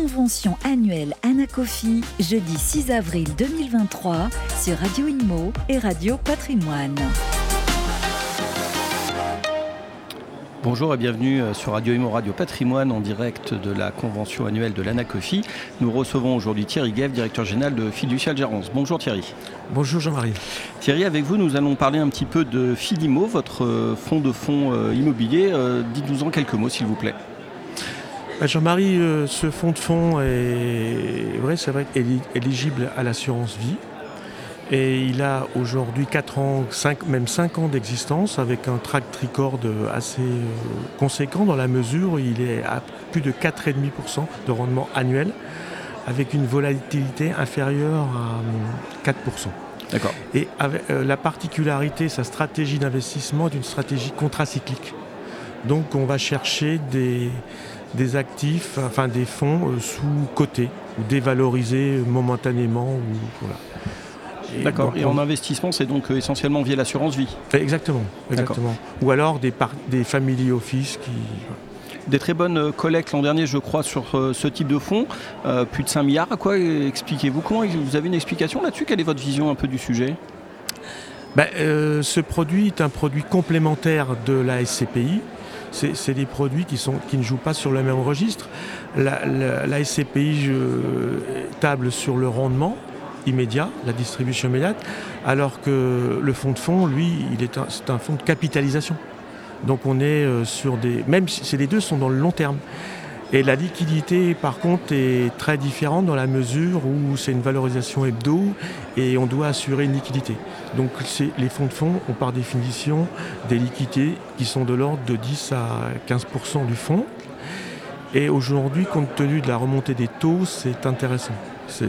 convention annuelle Anacofi, jeudi 6 avril 2023 sur Radio Inmo et Radio Patrimoine. Bonjour et bienvenue euh, sur Radio Imo Radio Patrimoine en direct de la convention annuelle de l'ANACOFI. Nous recevons aujourd'hui Thierry Guev, directeur général de Fiducial Gérance. Bonjour Thierry. Bonjour Jean-Marie. Thierry, avec vous, nous allons parler un petit peu de Filimo, votre euh, fonds de fonds euh, immobilier. Dites-nous en quelques mots s'il vous plaît. Bah, Jean-Marie, ce fonds de fonds est, vrai, c'est vrai, éligible à l'assurance vie. Et il a aujourd'hui 4 ans, 5, même 5 ans d'existence avec un track record assez euh, conséquent dans la mesure où il est à plus de 4,5% de rendement annuel avec une volatilité inférieure à 4%. Euh, D'accord. Et avec, euh, la particularité, sa stratégie d'investissement est une stratégie contracyclique. Donc on va chercher des, des actifs, enfin des fonds sous-cotés ou dévalorisés momentanément. Ou, voilà. D'accord. Et en investissement, c'est donc euh, essentiellement via l'assurance vie Exactement. exactement. Ou alors des, des family office qui. Des très bonnes euh, collectes l'an dernier, je crois, sur euh, ce type de fonds. plus de 5 milliards. À quoi expliquez-vous? Comment vous avez une explication là-dessus? Quelle est votre vision un peu du sujet? Ben, Ce produit est un produit complémentaire de la SCPI. C'est des produits qui, ne jouent pas sur le même registre. La, SCPI table sur le rendement, immédiat, la distribution immédiate, alors que le fonds de fonds, lui, c'est un fonds de capitalisation. Donc on est euh, sur des... Même si les deux sont dans le long terme. Et la liquidité, par contre, est très différente dans la mesure où c'est une valorisation hebdo et on doit assurer une liquidité. Donc les fonds de fonds ont par définition des liquidités qui sont de l'ordre de 10 à 15% du fonds. Et aujourd'hui, compte tenu de la remontée des taux, c'est intéressant. Euh,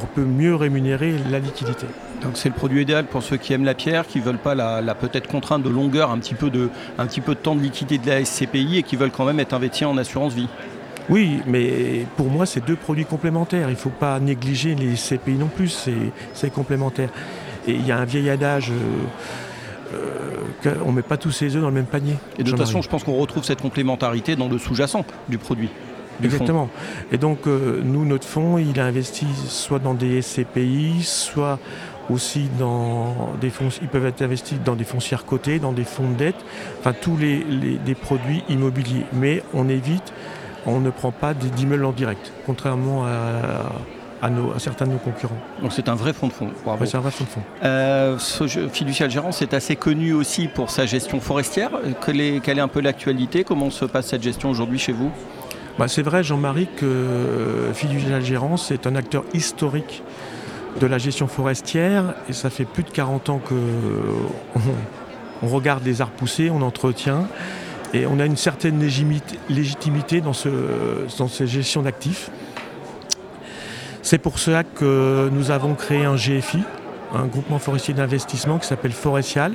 on, peut mieux rémunérer la liquidité. Donc c'est le produit idéal pour ceux qui aiment la pierre, qui ne veulent pas la, peut-être contrainte de longueur, un petit, peu de, un petit peu de temps de liquidité de la SCPI et qui veulent quand même être investis en assurance vie. Oui, mais pour moi, c'est deux produits complémentaires. Il ne faut pas négliger les SCPI non plus, c'est complémentaire. Et il y a un vieil adage. Euh, euh, on ne met pas tous ses œufs dans le même panier. Et de toute façon, je pense qu'on retrouve cette complémentarité dans le sous-jacent du produit. Exactement. Et donc, euh, nous, notre fonds, il a investi soit dans des SCPI, soit aussi dans des fonds, ils peuvent être investis dans des foncières cotées, dans des fonds de dette, enfin tous les, produits immobiliers. Mais on évite, on ne prend pas des immeubles en direct, contrairement à, nos, à, certains de nos concurrents. Donc c'est un vrai fonds de fonds. c'est un vrai fonds de fonds. Euh, ce fiducial gérant, c'est assez connu aussi pour sa gestion forestière. quelle est un peu l'actualité? Comment se passe cette gestion aujourd'hui chez vous? Bah, c'est vrai, Jean-Marie, que Fiducial Gérance est un acteur historique de la gestion forestière et ça fait plus de 40 ans qu'on on regarde les arbres pousser, on entretient et on a une certaine légitimité dans, dans ces gestions d'actifs. C'est pour cela que nous avons créé un GFI, un groupement forestier d'investissement qui s'appelle Forestial.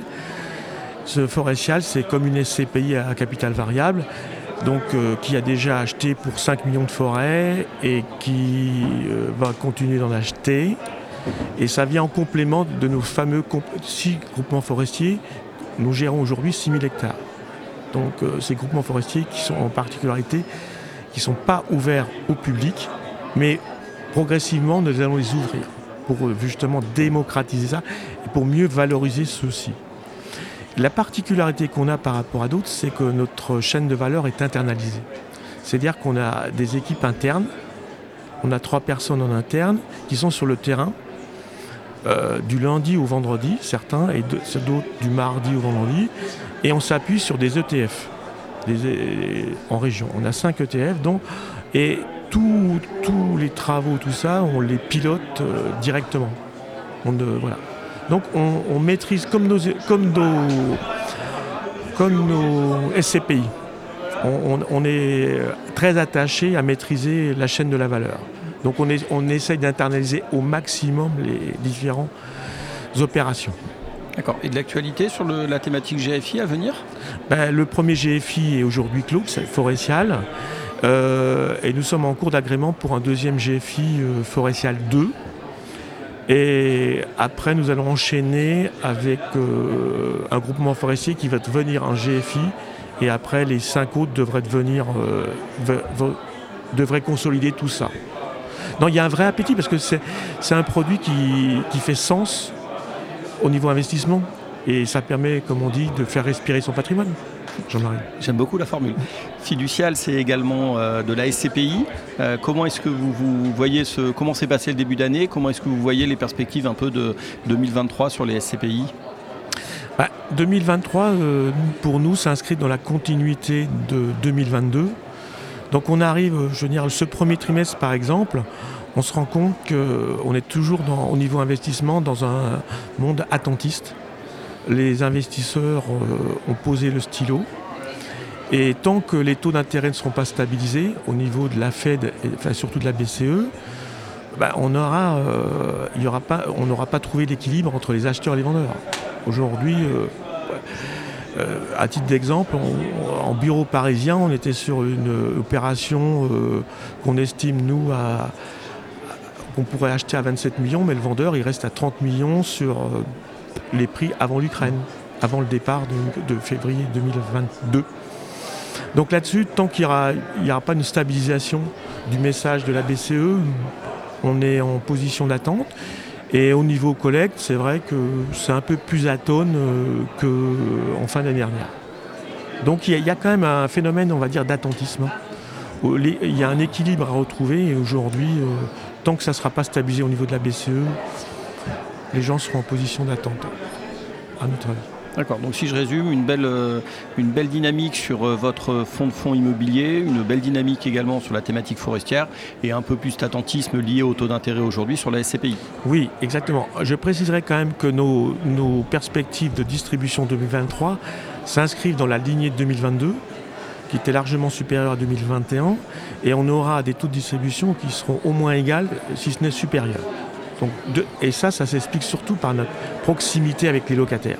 Ce Forestial, c'est comme une SCPI à capital variable donc euh, qui a déjà acheté pour 5 millions de forêts et qui euh, va continuer d'en acheter. Et ça vient en complément de nos fameux 6 groupements forestiers. Nous gérons aujourd'hui 6 000 hectares. Donc euh, ces groupements forestiers qui sont en particularité, qui ne sont pas ouverts au public, mais progressivement nous allons les ouvrir pour justement démocratiser ça et pour mieux valoriser ceux-ci. La particularité qu'on a par rapport à d'autres, c'est que notre chaîne de valeur est internalisée. C'est-à-dire qu'on a des équipes internes, on a trois personnes en interne qui sont sur le terrain euh, du lundi au vendredi, certains, et d'autres du mardi au vendredi, et on s'appuie sur des ETF en région. On a cinq ETF, dont, et tous les travaux, tout ça, on les pilote euh, directement. Voilà. Donc on, maîtrise comme nos, comme comme nos SCPI. On, est très attaché à maîtriser la chaîne de la valeur. Donc on, est, on essaye d'internaliser au maximum les différentes opérations. D'accord. Et de l'actualité sur la thématique GFI à venir? Ben, Le premier GFI est aujourd'hui clos, c'est Forestial. Euh, et nous sommes en cours d'agrément pour un deuxième GFI euh, Forestial 2 et après, nous allons enchaîner avec euh, un groupement forestier qui va devenir un GFI. Et après, les cinq autres devraient devenir, euh, devrait consolider tout ça. Non, il y a un vrai appétit parce que c'est un produit qui, qui fait sens au niveau investissement et ça permet, comme on dit, de faire respirer son patrimoine. Jean-Marie. J'aime beaucoup la formule. Fiducial, c'est également euh, de la SCPI. Euh, comment est-ce que vous, vous voyez ce, comment s'est passé le début d'année? Comment est-ce que vous voyez les perspectives un peu de 2023 sur les SCPI 2023, bah, euh, pour nous, s'inscrit dans la continuité de 2022. Donc on arrive, je veux dire, ce premier trimestre par exemple, on se rend compte qu'on est toujours au niveau investissement dans un monde attentiste. Les investisseurs euh, ont posé le stylo. Et tant que les taux d'intérêt ne seront pas stabilisés au niveau de la Fed, et enfin surtout de la BCE, on aura, euh, n'aura pas, on n'aura pas trouvé l'équilibre entre les acheteurs et les vendeurs. Aujourd'hui, euh, à titre d'exemple, en bureau parisien, on était sur une opération qu'on estime, nous, à, qu'on pourrait acheter à 27 millions, mais le vendeur, il reste à 30 millions sur les prix avant l'Ukraine, avant le départ de, février 2022. Donc là-dessus, tant qu'il n'y aura, pas une stabilisation du message de la BCE, on est en position d'attente. Et au niveau collecte, c'est vrai que c'est un peu plus atone euh, qu'en fin d'année dernière. Donc il y, a quand même un phénomène, on va dire, d'attentisme. Il y a un équilibre à retrouver et aujourd'hui, euh, tant que ça ne sera pas stabilisé au niveau de la BCE, les gens seront en position d'attente, à notre avis. D'accord, donc si je résume, une belle, euh, une belle dynamique sur euh, votre fonds de fonds immobilier, une belle dynamique également sur la thématique forestière et un peu plus d'attentisme lié au taux d'intérêt aujourd'hui sur la SCPI. Oui, exactement. Je préciserai quand même que nos, nos perspectives de distribution 2023 s'inscrivent dans la lignée de 2022 qui était largement supérieure à 2021 et on aura des taux de distribution qui seront au moins égales, si ce n'est supérieurs et ça, ça s'explique surtout par notre proximité avec les locataires.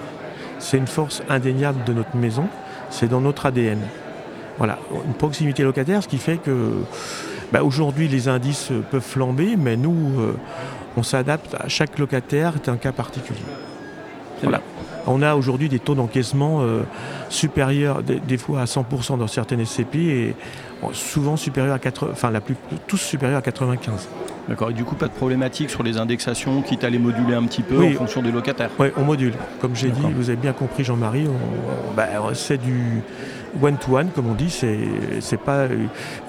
C'est une force indéniable de notre maison, c'est dans notre ADN. Voilà, une proximité locataire, ce qui fait que bah, aujourd'hui les indices peuvent flamber, mais nous, euh, on s'adapte à chaque locataire, c'est un cas particulier. Voilà. On a aujourd'hui des taux d'encaissement euh, supérieurs, des, fois à 100% dans certaines SCP et souvent supérieurs à 80, enfin la plus, tous supérieurs à 95. D'accord. Et du coup, pas de problématique sur les indexations, quitte à les moduler un petit peu en fonction des locataires? Oui, on module. Comme j'ai dit, vous avez bien compris, Jean-Marie, bah, c'est du one-to-one, comme on dit, c'est n'est pas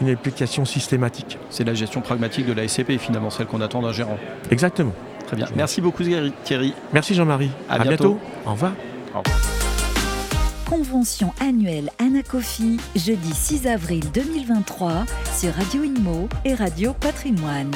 une application systématique. C'est la gestion pragmatique de la SCP, finalement, celle qu'on attend d'un gérant. Exactement. Très bien. Merci beaucoup, Thierry. Merci, Jean-Marie. À, bientôt. Au revoir. Au revoir. Convention annuelle Anacofi, jeudi 6 avril 2023 sur Radio Inmo et Radio Patrimoine.